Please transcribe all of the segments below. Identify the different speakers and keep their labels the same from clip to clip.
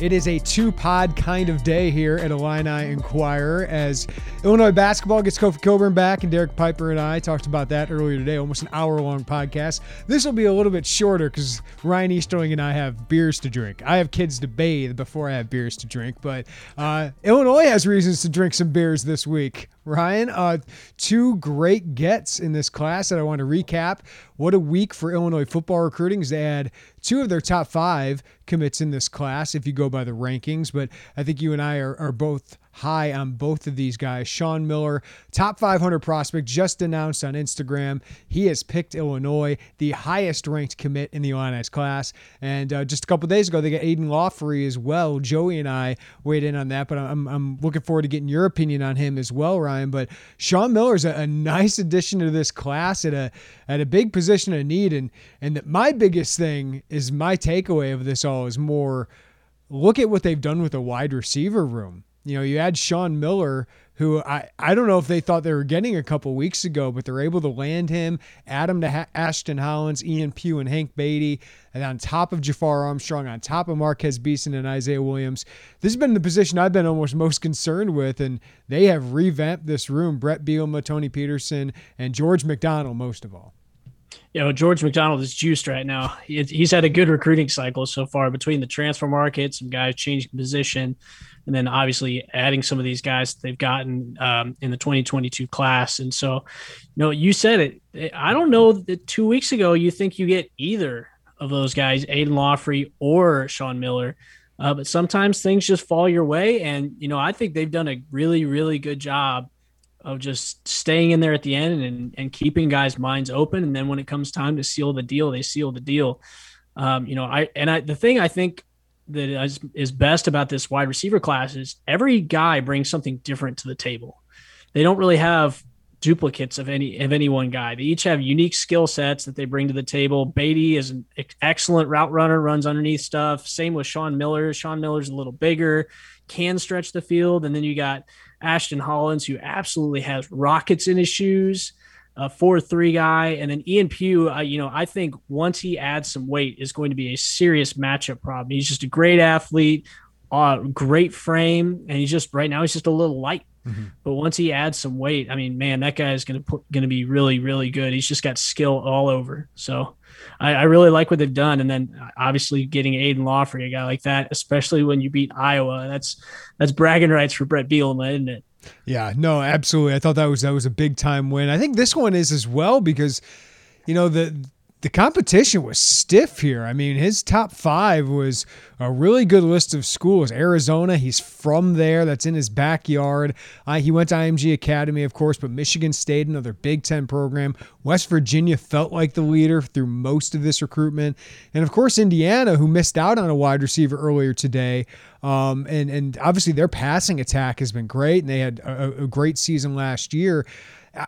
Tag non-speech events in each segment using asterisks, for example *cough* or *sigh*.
Speaker 1: It is a two pod kind of day here at Illini Inquirer as Illinois basketball gets Kofi Cockburn back, and Derek Piper and I talked about that earlier today, almost an hour long podcast. This will be a little bit shorter because Ryan Easterling and I have beers to drink. I have kids to bathe before I have beers to drink, but uh, Illinois has reasons to drink some beers this week. Ryan, uh, two great gets in this class that I want to recap. What a week for Illinois football recruiting. They had two of their top five commits in this class if you go by the rankings, but I think you and I are, are both high on both of these guys. Sean Miller, top 500 prospect, just announced on Instagram. He has picked Illinois, the highest ranked commit in the Illinois class. And uh, just a couple days ago, they got Aidan Laughery as well. Joey and I weighed in on that, but I'm, I'm looking forward to getting your opinion on him as well, Ryan. But Sean Miller is a, a nice addition to this class at a at a big position of need. And and that my biggest thing is my takeaway of this all is more look at what they've done with the wide receiver room. You know, you add Sean Miller, who I, I don't know if they thought they were getting a couple weeks ago, but they're able to land him, add him to ha- Ashton Hollins, Ian Pugh, and Hank Beatty, and on top of Jafar Armstrong, on top of Marquez Beeson and Isaiah Williams. This has been the position I've been almost most concerned with, and they have revamped this room. Bret Bielema, Tony Petersen, and George McDonald, most of all
Speaker 2: you know, George McDonald is juiced right now. He's had a good recruiting cycle so far between the transfer market, some guys changing position, and then obviously adding some of these guys they've gotten um, in the 2022 class. And so, you know, you said it. I don't know that two weeks ago you think you get either of those guys, Aidan Laughery or Sean Miller. Uh, but sometimes things just fall your way. And, you know, I think they've done a really, really good job of just staying in there at the end and, and keeping guys' minds open. And then when it comes time to seal the deal, they seal the deal. Um, you know, I and I the thing I think that is, is best about this wide receiver class is every guy brings something different to the table. They don't really have duplicates of any of any one guy. They each have unique skill sets that they bring to the table. Beatty is an excellent route runner, runs underneath stuff. Same with Sean Miller. Sean Miller's a little bigger, can stretch the field, and then you got Ashton Hollins, who absolutely has rockets in his shoes, a four-three guy, and then Ian Pugh. Uh, you know, I think once he adds some weight, is going to be a serious matchup problem. He's just a great athlete, uh, great frame, and he's just right now he's just a little light. Mm-hmm. But once he adds some weight, I mean, man, that guy is going to going to be really, really good. He's just got skill all over. So I, I, really like what they've done. And then obviously getting Aidan Laughery, a guy like that, especially when you beat Iowa, that's that's bragging rights for Bret Bielema, isn't it?
Speaker 1: Yeah, no, absolutely. I thought that was that was a big time win. I think this one is as well because, you know, the the competition was stiff here. I mean, his top five was a really good list of schools. Arizona, he's from there. That's in his backyard. Uh, he went to IMG Academy, of course, but Michigan State, another Big Ten program. West Virginia felt like the leader through most of this recruitment. And of course, Indiana, who missed out on a wide receiver earlier today. Um, and, and obviously, their passing attack has been great, and they had a, a great season last year.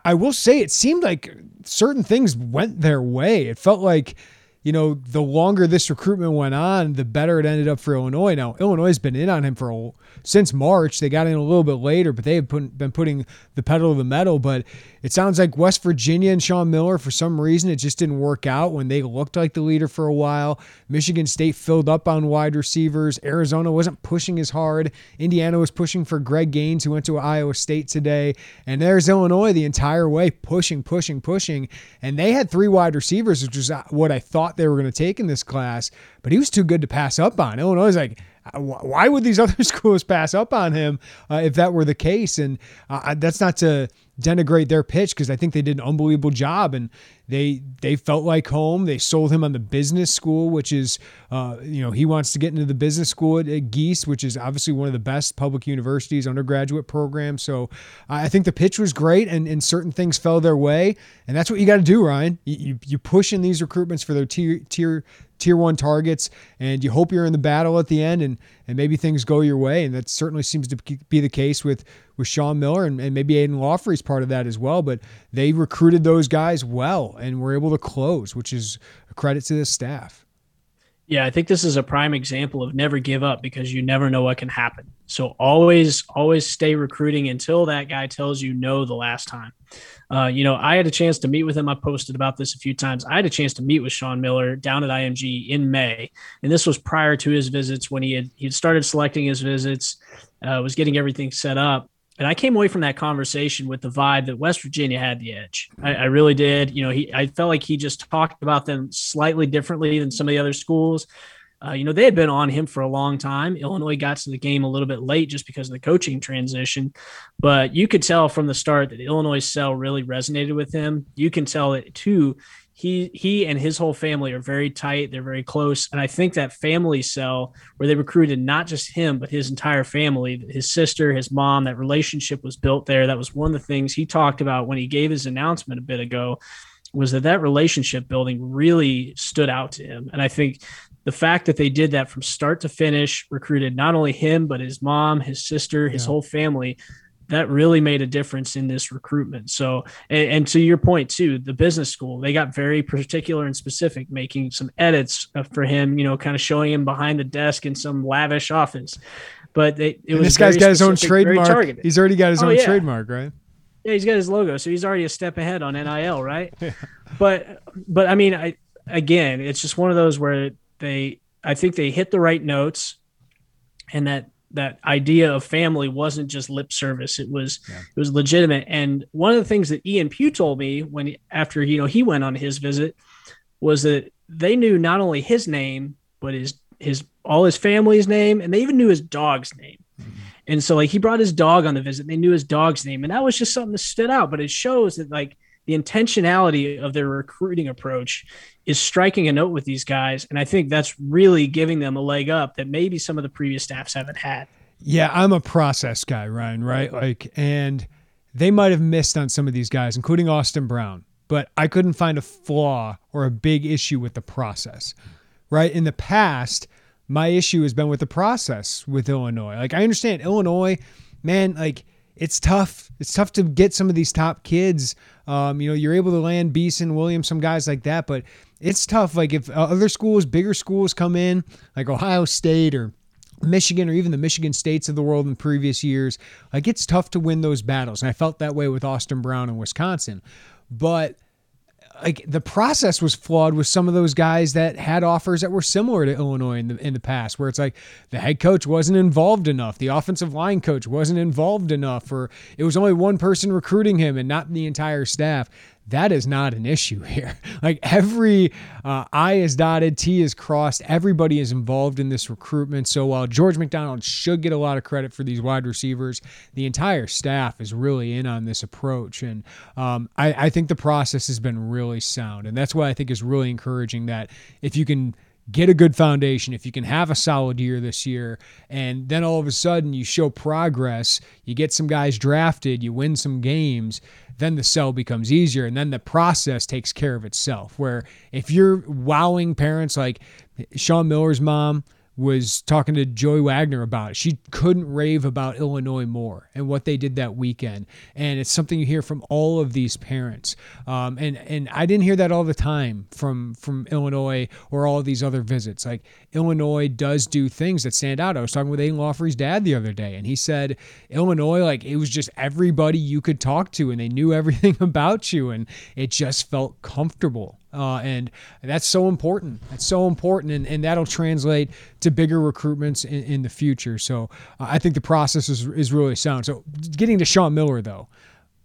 Speaker 1: I will say it seemed like certain things went their way. It felt like, you know, the longer this recruitment went on, the better it ended up for Illinois. Now, Illinois has been in on him for a since March. They got in a little bit later, but they have put, been putting the pedal to the metal. But it sounds like West Virginia and Sean Miller, for some reason, it just didn't work out when they looked like the leader for a while. Michigan State filled up on wide receivers. Arizona wasn't pushing as hard. Indiana was pushing for Greg Gaines, who went to Iowa State today. And there's Illinois the entire way, pushing, pushing, pushing. And they had three wide receivers, which is what I thought they were going to take in this class. But he was too good to pass up on. Illinois is like, why would these *laughs* other schools pass up on him uh, if that were the case? And uh, that's not to denigrate their pitch because I think they did an unbelievable job and they they felt like home. They sold him on the business school, which is uh, you know he wants to get into the business school at, at Gies, which is obviously one of the best public universities undergraduate program. So I think the pitch was great and, and certain things fell their way, and that's what you got to do, Ryan. You, you, you push in these recruitments for their tier tier tier one targets, and you hope you're in the battle at the end, and and maybe things go your way, and that certainly seems to be the case with with Sean Miller, and, and maybe Aidan Laughery's part of that as well. But they recruited those guys well, and were able to close, which is a credit to the staff.
Speaker 2: Yeah, I think this is a prime example of never give up because you never know what can happen. So always, always stay recruiting until that guy tells you no the last time. Uh, you know, I had a chance to meet with him. I posted about this a few times. I had a chance to meet with Sean Miller down at IMG in May, and this was prior to his visits when he had he had started selecting his visits, uh, was getting everything set up. And I came away from that conversation with the vibe that West Virginia had the edge. I, I really did. You know, he I felt like he just talked about them slightly differently than some of the other schools. Uh, you know, they had been on him for a long time. Illinois got to the game a little bit late just because of the coaching transition, but you could tell from the start that Illinois cell really resonated with him. You can tell it too. He he and his whole family are very tight. They're very close, and I think that family cell where they recruited not just him but his entire family, his sister, his mom. That relationship was built there. That was one of the things he talked about when he gave his announcement a bit ago was that that relationship building really stood out to him. And I think the fact that they did that from start to finish, recruited not only him, but his mom, his sister, his yeah. whole family, that really made a difference in this recruitment. So, and, and, to your point too, the business school, they got very particular and specific, making some edits uh, for him, you know, kind of showing him behind the desk in some lavish office. But they, it and was
Speaker 1: this guy's got his own trademark. He's already got his oh, own yeah. trademark, right?
Speaker 2: Yeah, he's got his logo, so he's already a step ahead on NIL, right? *laughs* Yeah. But, but I mean, I again, it's just one of those where they I think they hit the right notes and that that idea of family wasn't just lip service. It was yeah. it was legitimate. And one of the things that Ian Pugh told me when after you know he went on his visit was that they knew not only his name but his his all his family's name and they even knew his dog's name. Mm-hmm. and so like he brought his dog on the visit. They knew his dog's name. And that was just something that stood out. But it shows that like the intentionality of their recruiting approach is striking a note with these guys. And I think that's really giving them a leg up that maybe some of the previous staffs haven't had.
Speaker 1: Yeah, I'm a process guy, Ryan, right? Like, and they might have missed on some of these guys, including Austin Brown, but I couldn't find a flaw or a big issue with the process, right? In the past, my issue has been with the process with Illinois. Like, I understand Illinois, man, like, it's tough. It's tough to get some of these top kids. Um, you know, you're able to land Beeson, Williams, some guys like that, but it's tough. Like if other schools, bigger schools come in, like Ohio State or Michigan or even the Michigan States of the world in previous years, like it's tough to win those battles. And I felt that way with Austin Brown in Wisconsin. But like the process was flawed with some of those guys that had offers that were similar to Illinois in the in the past, where it's like the head coach wasn't involved enough, the offensive line coach wasn't involved enough, or it was only one person recruiting him and not the entire staff that is not an issue *laughs* here. Like every uh, I is dotted, T is crossed. Everybody is involved in this recruitment. So while George McDonald should get a lot of credit for these wide receivers, the entire staff is really in on this approach. And um, I, I think the process has been really sound. And that's why I think is really encouraging that if you can get a good foundation, if you can have a solid year this year, and then all of a sudden you show progress, you get some guys drafted, you win some games, then the sell becomes easier and then the process takes care of itself. Where if you're wowing parents like Sean Miller's mom, was talking to Joey Wagner about it. She couldn't rave about Illinois more and what they did that weekend. And it's something you hear from all of these parents. Um, and and I didn't hear that all the time from from Illinois or all of these other visits. Like Illinois does do things that stand out. I was talking with Aidan Laughery's dad the other day, and he said Illinois, like it was just everybody you could talk to, and they knew *laughs* everything about you, and it just felt comfortable. Uh, and that's so important. That's so important, and, and that'll translate to bigger recruitments in, in the future. So uh, I think the process is, is really sound. So getting to Sean Miller, though,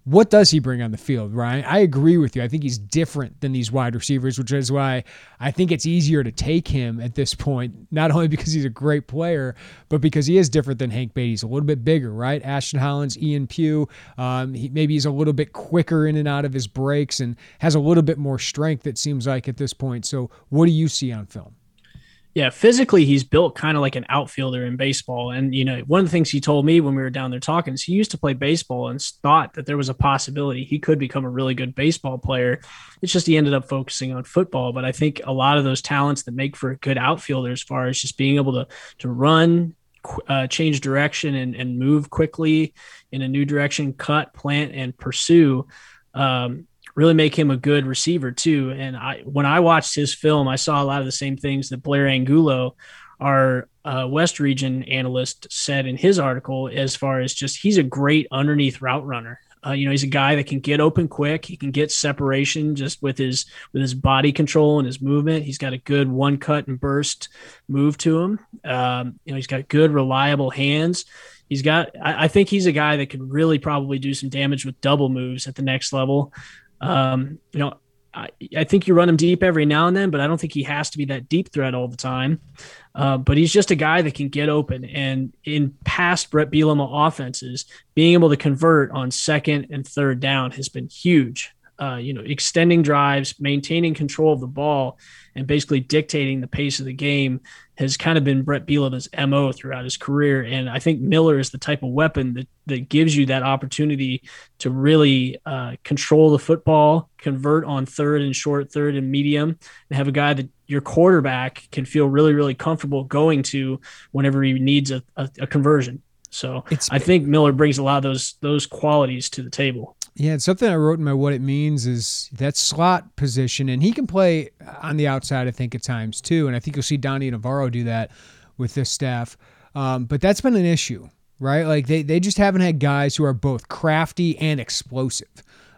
Speaker 1: what does he bring on the field, Ryan? I agree with you. I think he's different than these wide receivers, which is why I think it's easier to take him at this point, not only because he's a great player, but because he is different than Hank Beatty. He's a little bit bigger, right? Ashton Hollins, Ian Pugh, um, he, maybe he's a little bit quicker in and out of his breaks and has a little bit more strength, it seems like, at this point. So, what do you see on film?
Speaker 2: Yeah, physically he's built kind of like an outfielder in baseball. And you know, one of the things he told me when we were down there talking is he used to play baseball and thought that there was a possibility he could become a really good baseball player. It's just he ended up focusing on football. But I think a lot of those talents that make for a good outfielder, as far as just being able to to run, uh, change direction, and, and move quickly in a new direction, cut, plant, and pursue. Um, really make him a good receiver too. And I, when I watched his film, I saw a lot of the same things that Blair Angulo, our uh, West Region analyst, said in his article. As far as just he's a great underneath route runner. Uh, you know, he's a guy that can get open quick. He can get separation just with his with his body control and his movement. He's got a good one cut and burst move to him. Um, you know, he's got good reliable hands. He's got. I, I think he's a guy that could really probably do some damage with double moves at the next level. Um, you know, I, I, think you run him deep every now and then, but I don't think he has to be that deep threat all the time. Uh, but he's just a guy that can get open. And in past Bret Bielema offenses, being able to convert on second and third down has been huge. Uh, you know, extending drives, maintaining control of the ball, and basically dictating the pace of the game has kind of been Bret Bielema's MO throughout his career. And I think Miller is the type of weapon that, that gives you that opportunity to really uh, control the football, convert on third and short, third and medium, and have a guy that your quarterback can feel really, really comfortable going to whenever he needs a, a, a conversion. So it's, I think Miller brings a lot of those those qualities to the table.
Speaker 1: Yeah, it's something I wrote in my what it means is that slot position, and he can play on the outside, I think, at times too. And I think you'll see Donny Navarro do that with this staff. Um, but that's been an issue, right? Like they, they just haven't had guys who are both crafty and explosive.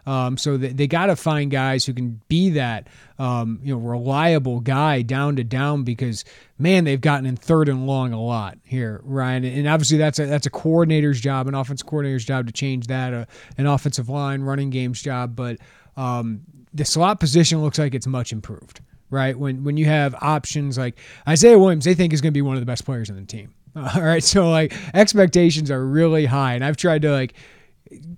Speaker 1: Um, so they, they got to find guys who can be that, um, you know, reliable guy down to down because man, they've gotten in third and long a lot here, Ryan. And obviously that's a that's a coordinator's job, an offensive coordinator's job to change that, uh, an offensive line, running game's job. But um, the slot position looks like it's much improved, right? When when you have options like Isaiah Williams, they think is going to be one of the best players on the team. *laughs* All right, so like expectations are really high, and I've tried to like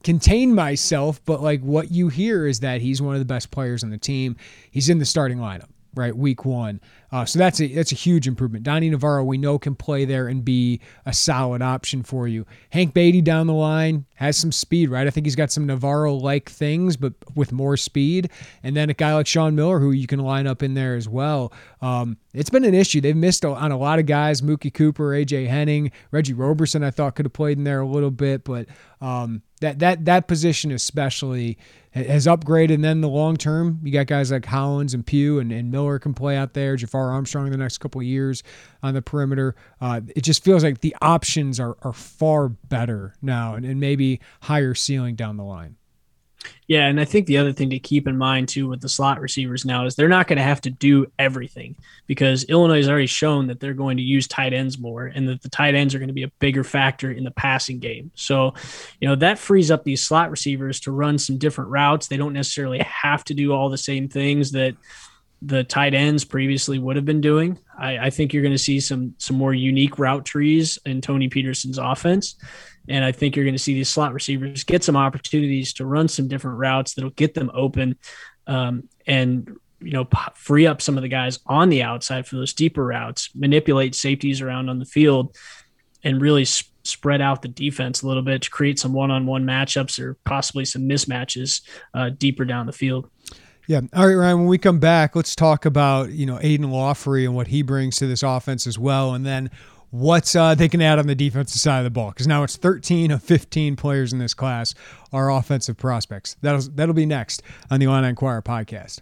Speaker 1: contain myself, but like what you hear is that he's one of the best players on the team. He's in the starting lineup right? Week one. Uh, so that's a that's a huge improvement. Donny Navarro, we know, can play there and be a solid option for you. Hank Beatty down the line has some speed, right? I think he's got some Navarro like things, but with more speed. And then a guy like Sean Miller, who you can line up in there as well. Um, it's been an issue. They've missed on a lot of guys. Mookie Cooper, AJ Henning, Reggie Roberson. I thought could have played in there a little bit, but um, that that that position especially has upgraded. And then the long term, you got guys like Hollins and Pugh and, and Miller can play out there. Jafar Armstrong in the next couple years on the perimeter. Uh, it just feels like the options are, are far better now and, and maybe higher ceiling down the line.
Speaker 2: Yeah, and I think the other thing to keep in mind too with the slot receivers now is they're not going to have to do everything because Illinois has already shown that they're going to use tight ends more and that the tight ends are going to be a bigger factor in the passing game. So, you know, that frees up these slot receivers to run some different routes. They don't necessarily have to do all the same things that the tight ends previously would have been doing. I, I think you're going to see some some more unique route trees in Tony Petersen's offense. And I think you're going to see these slot receivers get some opportunities to run some different routes that'll get them open um, and you know free up some of the guys on the outside for those deeper routes, manipulate safeties around on the field, and really sp- spread out the defense a little bit to create some one-on-one matchups or possibly some mismatches uh, deeper down the field.
Speaker 1: Yeah. All right, Ryan. When we come back, let's talk about you know Aidan Laughery and what he brings to this offense as well, and then what uh, they can add on the defensive side of the ball. Because now it's 13 of 15 players in this class are offensive prospects. That'll that'll be next on the Illini Inquirer podcast.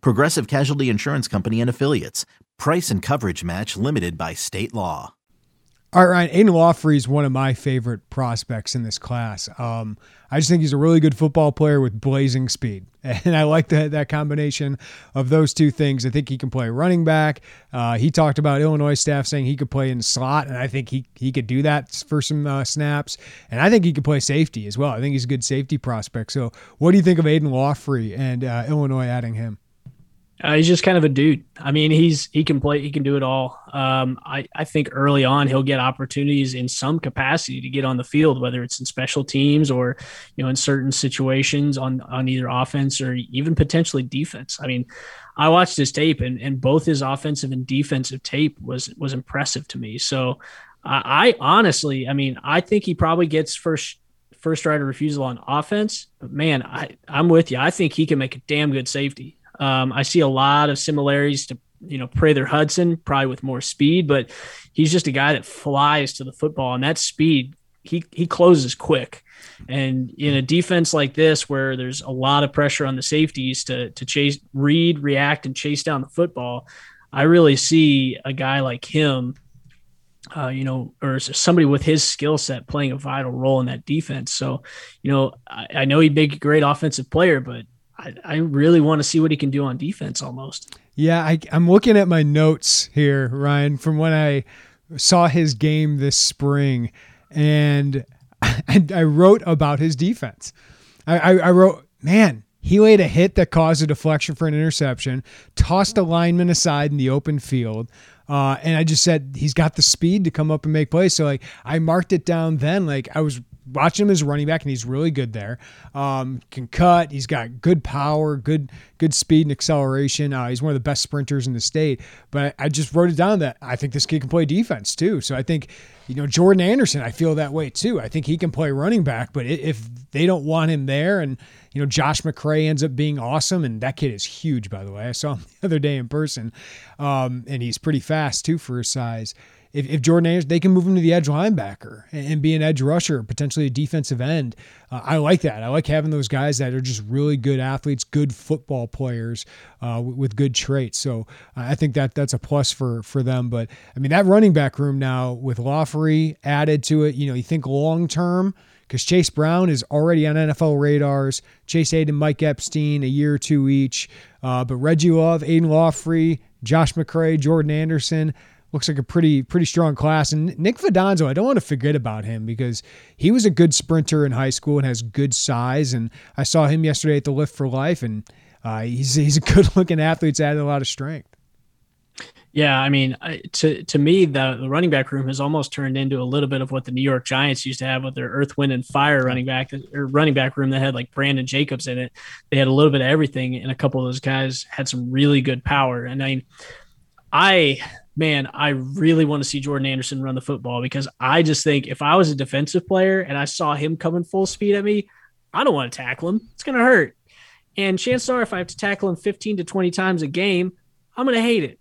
Speaker 3: Progressive Casualty Insurance Company and Affiliates. Price and coverage match limited by state law.
Speaker 1: All right, Ryan. Aidan Laughery is one of my favorite prospects in this class. Um, I just think he's a really good football player with blazing speed, *laughs* and I like that that combination of those two things. I think he can play running back. Uh, he talked about Illinois staff saying he could play in slot, and I think he he could do that for some uh, snaps. And I think he could play safety as well. I think he's a good safety prospect. So, what do you think of Aidan Laughery and uh, Illinois adding him?
Speaker 2: Uh, he's just kind of a dude. I mean, he's he can play, he can do it all. Um, I I think early on he'll get opportunities in some capacity to get on the field, whether it's in special teams or you know in certain situations on on either offense or even potentially defense. I mean, I watched his tape and and both his offensive and defensive tape was was impressive to me. So I, I honestly, I mean, I think he probably gets first first right of refusal on offense, but man, I I'm with you. I think he can make a damn good safety. Um, I see a lot of similarities to you know Prather Hudson, probably with more speed, but he's just a guy that flies to the football, and that speed he he closes quick. And in a defense like this, where there's a lot of pressure on the safeties to to chase, read, react, and chase down the football, I really see a guy like him, uh, you know, or somebody with his skill set playing a vital role in that defense. So, you know, I, I know he'd make a great offensive player, but I, I really want to see what he can do on defense almost.
Speaker 1: Yeah, I, I'm looking at my notes here, Ryan, from when I saw his game this spring, and *laughs* I, I wrote about his defense. I, I, I wrote, man, he laid a hit that caused a deflection for an interception, tossed a lineman aside in the open field. Uh, and I just said he's got the speed to come up and make plays. So like I marked it down then. Like I was watching him as running back, and he's really good there. Um, can cut. He's got good power, good good speed and acceleration. Uh, he's one of the best sprinters in the state. But I just wrote it down that I think this kid can play defense too. So I think you know Jordan Anderson, I feel that way too. I think he can play running back, but if they don't want him there, and you know Josh McCray ends up being awesome, and that kid is huge by the way. I saw him *laughs* the other day in person, um, and he's pretty fast too for his size if, if Jordan Anderson, they can move him to the edge linebacker and, and be an edge rusher, potentially a defensive end. Uh, I like that. I like having those guys that are just really good athletes, good football players uh, with, with, good traits. So uh, I think that that's a plus for for them. But I mean, that running back room now with Laughery added to it, you know, you think long term because Chase Brown is already on NFL radars. Chase Hayden, Mike Epstein, a year or two each. Uh, but Reggie Love, Aidan Laughery, Josh McCray, Jordan Anderson looks like a pretty pretty strong class. And Nick Fidanzo, I don't want to forget about him because he was a good sprinter in high school and has good size. And I saw him yesterday at the Lift for Life, and uh, he's he's a *laughs* good looking athlete. He's added a lot of strength.
Speaker 2: Yeah, I mean, to to me, the, the running back room has almost turned into a little bit of what the New York Giants used to have with their Earth, Wind, and Fire running back or running back room that had like Brandon Jacobs in it. They had a little bit of everything, and a couple of those guys had some really good power. And I mean, I man, I really want to see Jordan Anderson run the football because I just think if I was a defensive player and I saw him coming full speed at me, I don't want to tackle him. It's going to hurt. And chances are, if I have to tackle him 15 to 20 times a game, I'm going to hate it.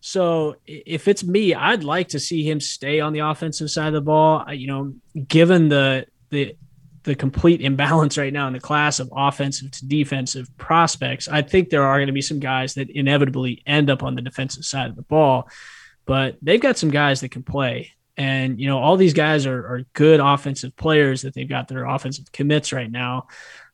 Speaker 2: So if it's me, I'd like to see him stay on the offensive side of the ball. You know, given the the the complete imbalance right now in the class of offensive to defensive prospects, I think there are going to be some guys that inevitably end up on the defensive side of the ball, but they've got some guys that can play. And, you know, all these guys are, are good offensive players that they've got their offensive commits right now.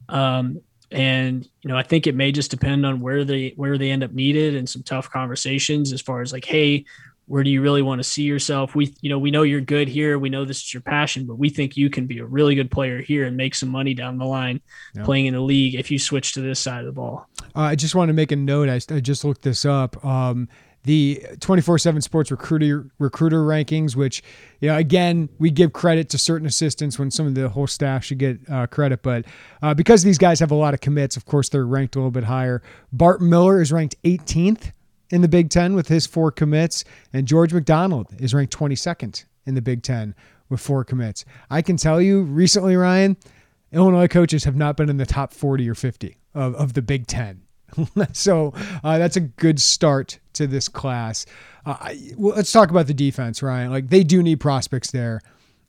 Speaker 2: Um, and you know I think it may just depend on where they where they end up needed and some tough conversations as far as like, hey, where do you really want to see yourself? We, you know, we know you're good here. We know this is your passion, but we think you can be a really good player here and make some money down the line yeah. playing in the league if you switch to this side of the ball.
Speaker 1: Uh, I just want to make a note. I, I just looked this up. Um, the 24/7 Sports recruiter recruiter rankings, which you know again we give credit to certain assistants when some of the whole staff should get uh, credit, but uh, because these guys have a lot of commits, of course they're ranked a little bit higher. Bart Miller is ranked 18th in the Big Ten with his four commits, and George McDonald is ranked 22nd in the Big Ten with four commits. I can tell you recently, Ryan, Illinois coaches have not been in the top 40 or 50 of, of the Big Ten. *laughs* so uh, that's a good start to this class. Uh, well, let's talk about the defense, Ryan. Like they do need prospects there.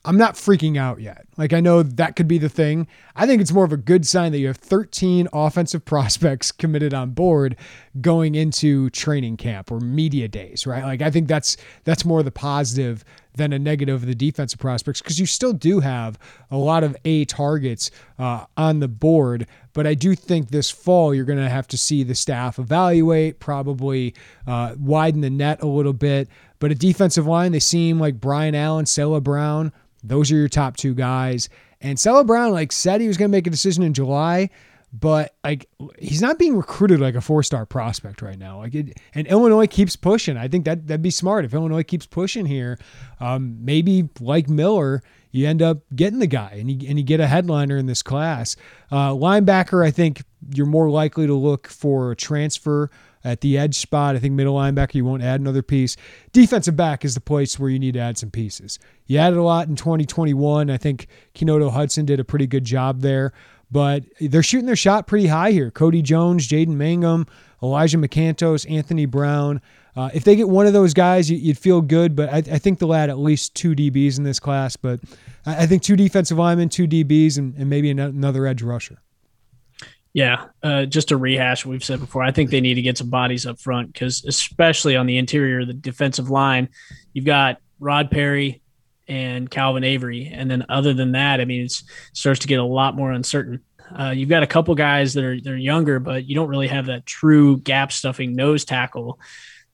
Speaker 1: I'm not freaking out yet. Like I know that could be the thing. I think it's more of a good sign that you have 13 offensive *laughs* prospects committed on board going into training camp or media days, right? Like I think that's that's more the positive than a negative of the defensive prospects because you still do have a lot of A targets uh, on the board. But I do think this fall you're going to have to see the staff evaluate, probably uh, widen the net a little bit. But a defensive line, they seem like Brian Allen, Sela Brown those are your top two guys. And Sela Brown, like said, he was going to make a decision in July, but like he's not being recruited like a four-star prospect right now. Like it, and Illinois keeps pushing. I think that that'd be smart if Illinois keeps pushing here. Um, maybe like Miller, you end up getting the guy and you and you get a headliner in this class. Uh, linebacker, I think you're more likely to look for a transfer at the edge spot. I think middle linebacker, you won't add another piece. Defensive back is the place where you need to add some pieces. You added a lot in 2021. I think Kenodo Hudson did a pretty good job there, but they're shooting their shot pretty high here. Cody Jones, Jaden Mangham, Elijah McCantos, Anthony Brown. Uh, if they get one of those guys, you, would feel good, but I, I, think they'll add at least two DBs in this class. But I, I think two defensive linemen, two DBs, and, and maybe another edge rusher.
Speaker 2: Yeah, uh, just to rehash what we've said before, I think they need to get some bodies up front because, especially on the interior, the defensive line, you've got Rod Perry and Calvin Avery, and then other than that, I mean, it starts to get a lot more uncertain. Uh, you've got a couple guys that are they're younger, but you don't really have that true gap stuffing nose tackle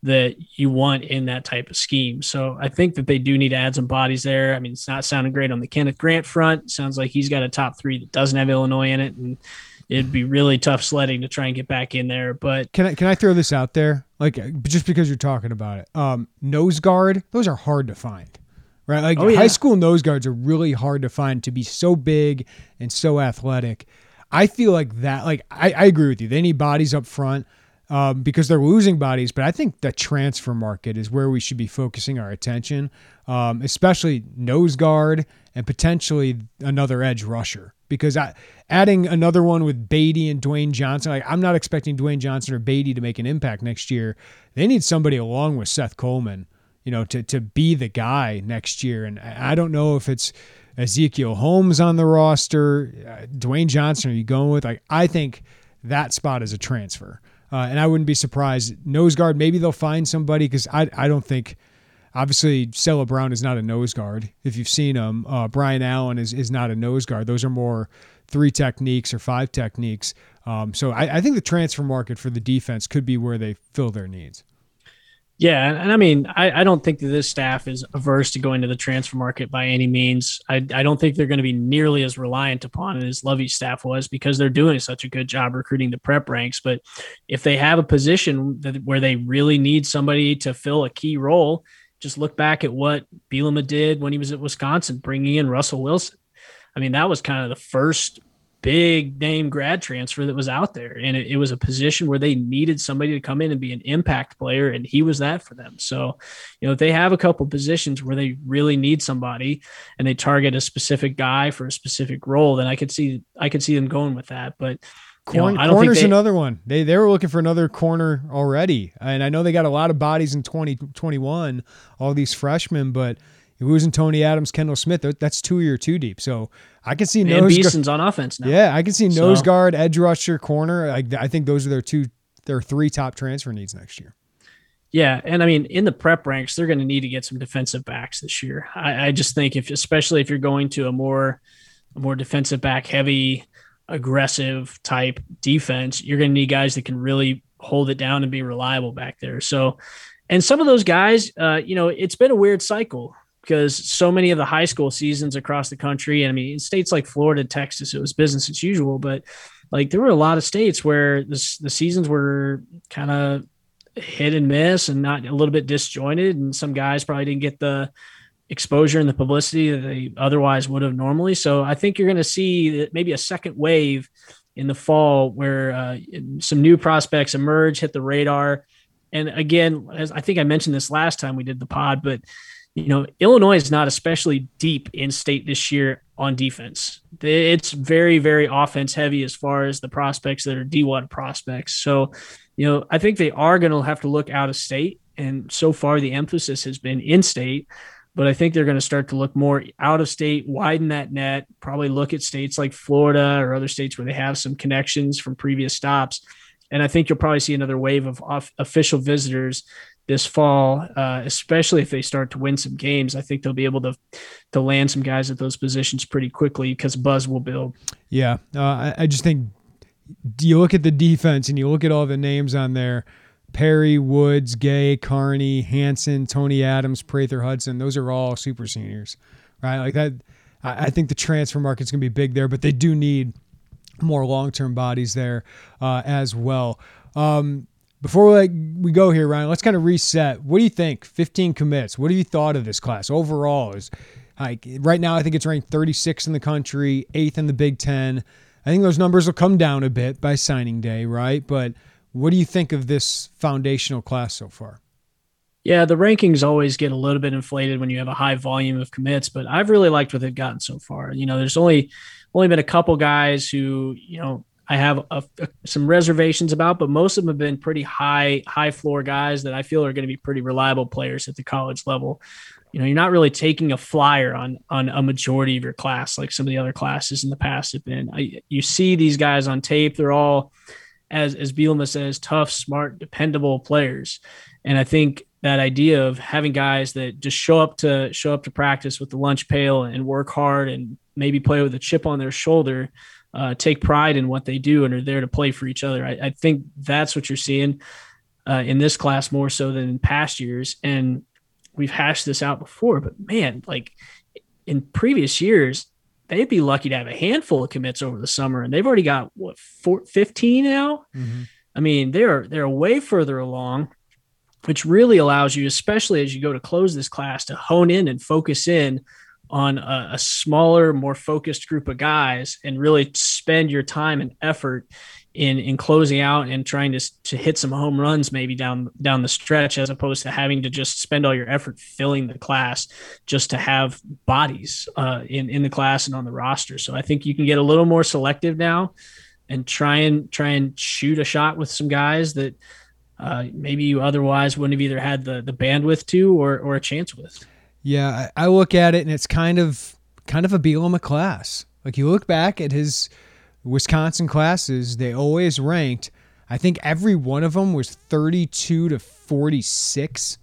Speaker 2: that you want in that type of scheme. So I think that they do need to add some bodies there. I mean, it's not sounding great on the Kenneth Grant front. sounds like he's got a top three that doesn't have Illinois in it, and it'd be really tough sledding to try and get back in there. But
Speaker 1: can I can I throw this out there? Like just because you're talking about it, um, nose guard those are hard to find, right? Like oh, yeah. high school nose guards are really hard to find to be so big and so athletic. I feel like that. Like I, I agree with you. They need bodies up front. Um, because they're losing bodies. But I think the transfer market is where we should be focusing our attention, um, especially nose guard and potentially another edge rusher because I, adding another one with Beatty and Dwayne Johnson, like I'm not expecting Dwayne Johnson or Beatty to make an impact next year. They need somebody along with Seth Coleman, you know, to to be the guy next year. And I don't know if it's Ezekiel Holmes on the roster, uh, Dwayne Johnson. Are you going with? Like I think that spot is a transfer, uh, and I wouldn't be surprised. Nose guard, maybe they'll find somebody because I I don't think Obviously, Sela Brown is not a nose guard. If you've seen him, uh, Brian Allen is, is not a nose guard. Those are more three techniques or five techniques. Um, so I, I, think the transfer market for the defense could be where they fill their needs.
Speaker 2: Yeah, and I mean, I, I don't think that this staff is averse to going to the transfer market by any means. I, I don't think they're going to be nearly as reliant upon it as Lovie's staff was because they're doing such a good job recruiting the prep ranks. But if they have a position that, where they really need somebody to fill a key role, just look back at what Bielema did when he was at Wisconsin, bringing in Russell Wilson. I mean, that was kind of the first big name grad transfer that was out there. And it, it, was a position where they needed somebody to come in and be an impact player. And he was that for them. So, you know, if they have a couple positions where they really need somebody and they target a specific guy for a specific role, then I could see, I could see them going with that. But
Speaker 1: Corn, know, corner's they, another one. They they were looking for another corner already, and I know they got a lot of bodies in 2021, all these freshmen, but losing Tony Adams, Kendall Smith, that's two year two deep. So I can see
Speaker 2: and nose Beeson's on offense now.
Speaker 1: Yeah, I can see nose guard, edge rusher, corner. I, I think those are their two, their three top transfer needs next year.
Speaker 2: Yeah, and I mean, in the prep ranks, they're going to need to get some defensive backs this year. I, I just think if, especially if you're going to a more, a more defensive back heavy aggressive type defense, you're going to need guys that can really hold it down and be reliable back there. So, and some of those guys, uh, you know, it's been a weird cycle because so many of the high school seasons across the country, and I mean, in states like Florida, Texas, it was business as usual, but like there were a lot of states where the, the seasons were kind of hit and miss and not a little bit disjointed. And some guys probably didn't get the exposure and the publicity that they otherwise would have normally. So I think you're going to see maybe a second wave in the fall where uh, some new prospects emerge, hit the radar. And again, as I think I mentioned this last time we did the pod, but you know, Illinois is not especially deep in state this year on defense. It's very, very offense heavy as far as the prospects that are D1 prospects. So, you know, I think they are going to have to look out of state. And so far, the emphasis has been in state but I think they're going to start to look more out of state, widen that net, probably look at states like Florida or other states where they have some connections from previous stops. And I think you'll probably see another wave of off- official visitors this fall, uh, especially if they start to win some games. I think they'll be able to to land some guys at those positions pretty quickly because buzz will build.
Speaker 1: Yeah, uh, I, I just think you look at the defense and you look at all the names on there. Perry, Woods, Gay, Carney, Hansen, Tony Adams, Prather Hudson, those are all super seniors, right? Like that. I think the transfer market's going to be big there, but they do need more long term bodies there uh, as well. Um, before we, we go here, Ryan, let's kind of reset. What do you think? 15 commits. What have you thought of this class overall? Is like right now, I think it's ranked 36 in the country, eighth in the Big Ten. I think those numbers will come down a bit by signing day, right? But what do you think of this foundational class so far?
Speaker 2: Yeah, the rankings always get a little bit inflated when you have a high volume of commits, but I've really liked what they've gotten so far. You know, there's only only been a couple guys who, you know, I have a, a, some reservations about, but most of them have been pretty high high floor guys that I feel are going to be pretty reliable players at the college level. You know, you're not really taking a flyer on on a majority of your class like some of the other classes in the past have been. I, you see these guys on tape; they're all as as Bielema says, tough, smart, dependable players. And I think that idea of having guys that just show up to show up to practice with the lunch pail and work hard and maybe play with a chip on their shoulder, uh, take pride in what they do and are there to play for each other. I, I think that's what you're seeing uh, in this class more so than in past years. And we've hashed this out before, but man, like in previous years, they'd be lucky to have a handful of commits over the summer, and they've already got what four, 15 now. Mm-hmm. I mean, they're they're way further along, which really allows you, especially as you go to close this class, to hone in and focus in on a, a smaller, more focused group of guys, and really spend your time and effort in in closing out and trying to to hit some home runs maybe down down the stretch as opposed to having to just spend all your effort filling the class just to have bodies uh, in in the class and on the roster. So I think you can get a little more selective now and try and try and shoot a shot with some guys that uh, maybe you otherwise wouldn't have either had the the bandwidth to or or a chance with.
Speaker 1: Yeah, I, look at it and it's kind of kind of a Bielema class. Like you look back at his Wisconsin classes, they always ranked. I think every one of them was 32 to 46.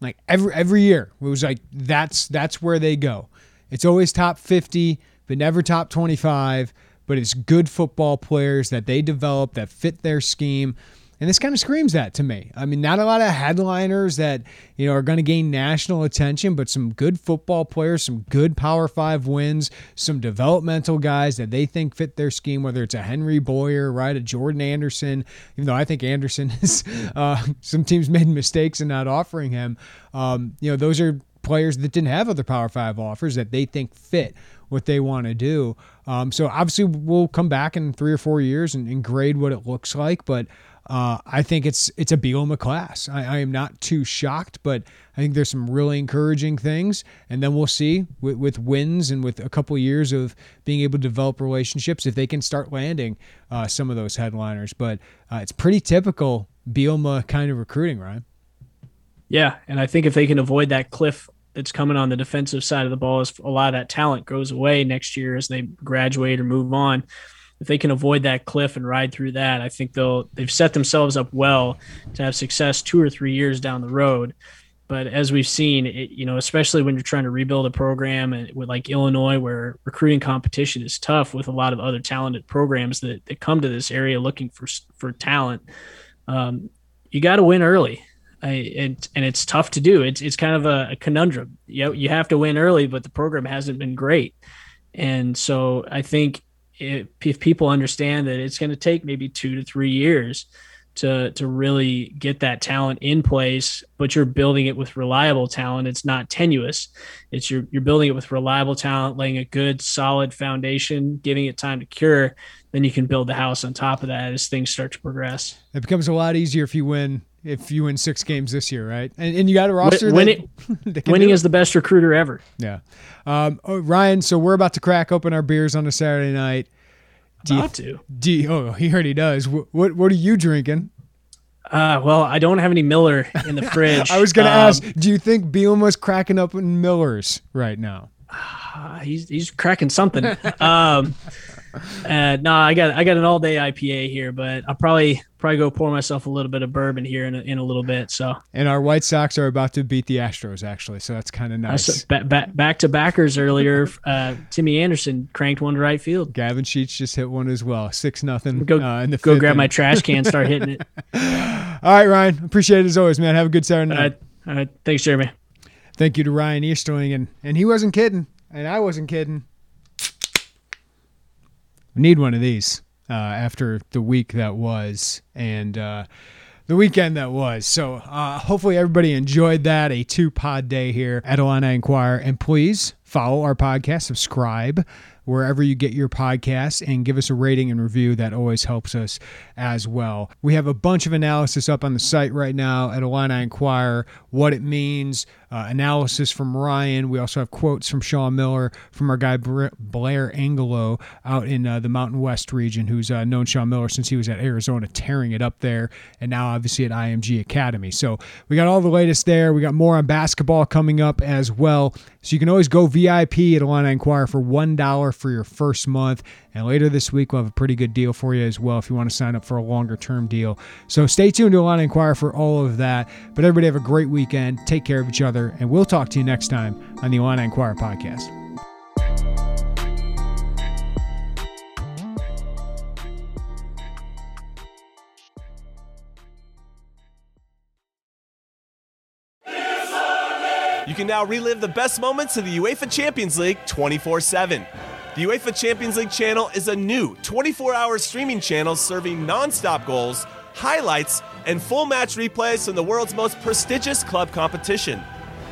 Speaker 1: Like every every year, it was like that's that's where they go. It's always top 50, but never top 25. But it's good football players that they develop that fit their scheme. And this kind of screams that to me. I mean, not a lot of headliners that, you know, are going to gain national attention, but some good football players, some good Power 5 wins, some developmental guys that they think fit their scheme, whether it's a Henry Boyer, right, a Jordan Anderson, even though I think Anderson *laughs* is uh, some teams made mistakes in not offering him. Um, you know, those are players that didn't have other Power 5 offers that they think fit what they want to do. Um, so obviously we'll come back in three or four years and, and grade what it looks like, but uh, I think it's it's a Bielema class. I, I, am not too shocked, but I think there's some really encouraging things, and then we'll see with, with wins and with a couple years of being able to develop relationships if they can start landing uh, some of those headliners. But uh, it's pretty typical Bielema kind of recruiting, right?
Speaker 2: Yeah, and I think if they can avoid that cliff that's coming on the defensive side of the ball, as a lot of that talent goes away next year as they graduate or move on if they can avoid that cliff and ride through that, I think they'll they've set themselves up well to have success two or three years down the road. But as we've seen, it, you know, especially when you're trying to rebuild a program and with like Illinois, where recruiting competition is tough with a lot of other talented programs that, that come to this area looking for for talent, um, you got to win early. I, and, and it's tough to do. It's it's kind of a, a conundrum. You you have to win early, but the program hasn't been great. And so I think if, if people understand that it's going to take maybe two to three years to to really get that talent in place, but you're building it with reliable talent. It's not tenuous. It's you're you're building it with reliable talent, laying a good solid foundation, giving it time to cure. Then you can build the house on top of that as things start to progress.
Speaker 1: It becomes a lot easier if you win if you win six games this year, right? And, and you got a roster.
Speaker 2: Winning, that, winning *laughs* is the best recruiter ever.
Speaker 1: Yeah, um, oh, Ryan. So we're about to crack open our beers on a Saturday night.
Speaker 2: Do about you, to.
Speaker 1: Do you, oh, he already does. What, what What are you drinking?
Speaker 2: Uh, well, I don't have any Miller in the *laughs* fridge.
Speaker 1: I was going to um, ask, do you think Bielema's cracking up in Millers right now?
Speaker 2: Uh, he's he's cracking something. *laughs* um, uh, no, I got I got an all day IPA here, but I'll probably probably go pour myself a little bit of bourbon here in a, in a little bit. So,
Speaker 1: and our White Sox are about to beat the Astros, actually, so that's kind of nice.
Speaker 2: Ba- ba- back to backers earlier. Uh, Timmy Anderson cranked one to right field.
Speaker 1: Gavin Sheets just hit one as well, six nothing.
Speaker 2: Go uh, in the go grab inning. my trash can, *laughs* start hitting it.
Speaker 1: all right, Ryan, appreciate it as always, man. Have a good Saturday night.
Speaker 2: All right, all right. thanks, Jeremy.
Speaker 1: Thank you to Ryan Easterling, and and he wasn't kidding, and I wasn't kidding. Need one of these uh, after the week that was and uh, the weekend that was. So uh, hopefully everybody enjoyed that. A two pod day here at Illini Inquirer. And please follow our podcast, subscribe wherever you get your podcasts and give us a rating and review. That always helps us as well. We have a bunch of analysis up on the site right now at Illini Inquirer, what it means, uh, analysis from Ryan. We also have quotes from Sean Miller, from our guy Blair Angelo out in uh, the Mountain West region, who's uh, known Sean Miller since he was at Arizona, tearing it up there, and now obviously at IMG Academy. So we got all the latest there. We got more on basketball coming up as well. So you can always go VIP at Illini Inquirer for $1 for your first month. And later this week, we'll have a pretty good deal for you as well if you want to sign up for a longer term deal. So stay tuned to Illini Inquirer for all of that. But everybody have a great weekend. Take care of each other. And we'll talk to you next time on the Illini Inquirer podcast.
Speaker 4: You can now relive the best moments of the UEFA Champions League 24 7. The UEFA Champions League channel is a new 24 hour streaming channel serving non stop goals, highlights, and full match replays from the world's most prestigious club competition.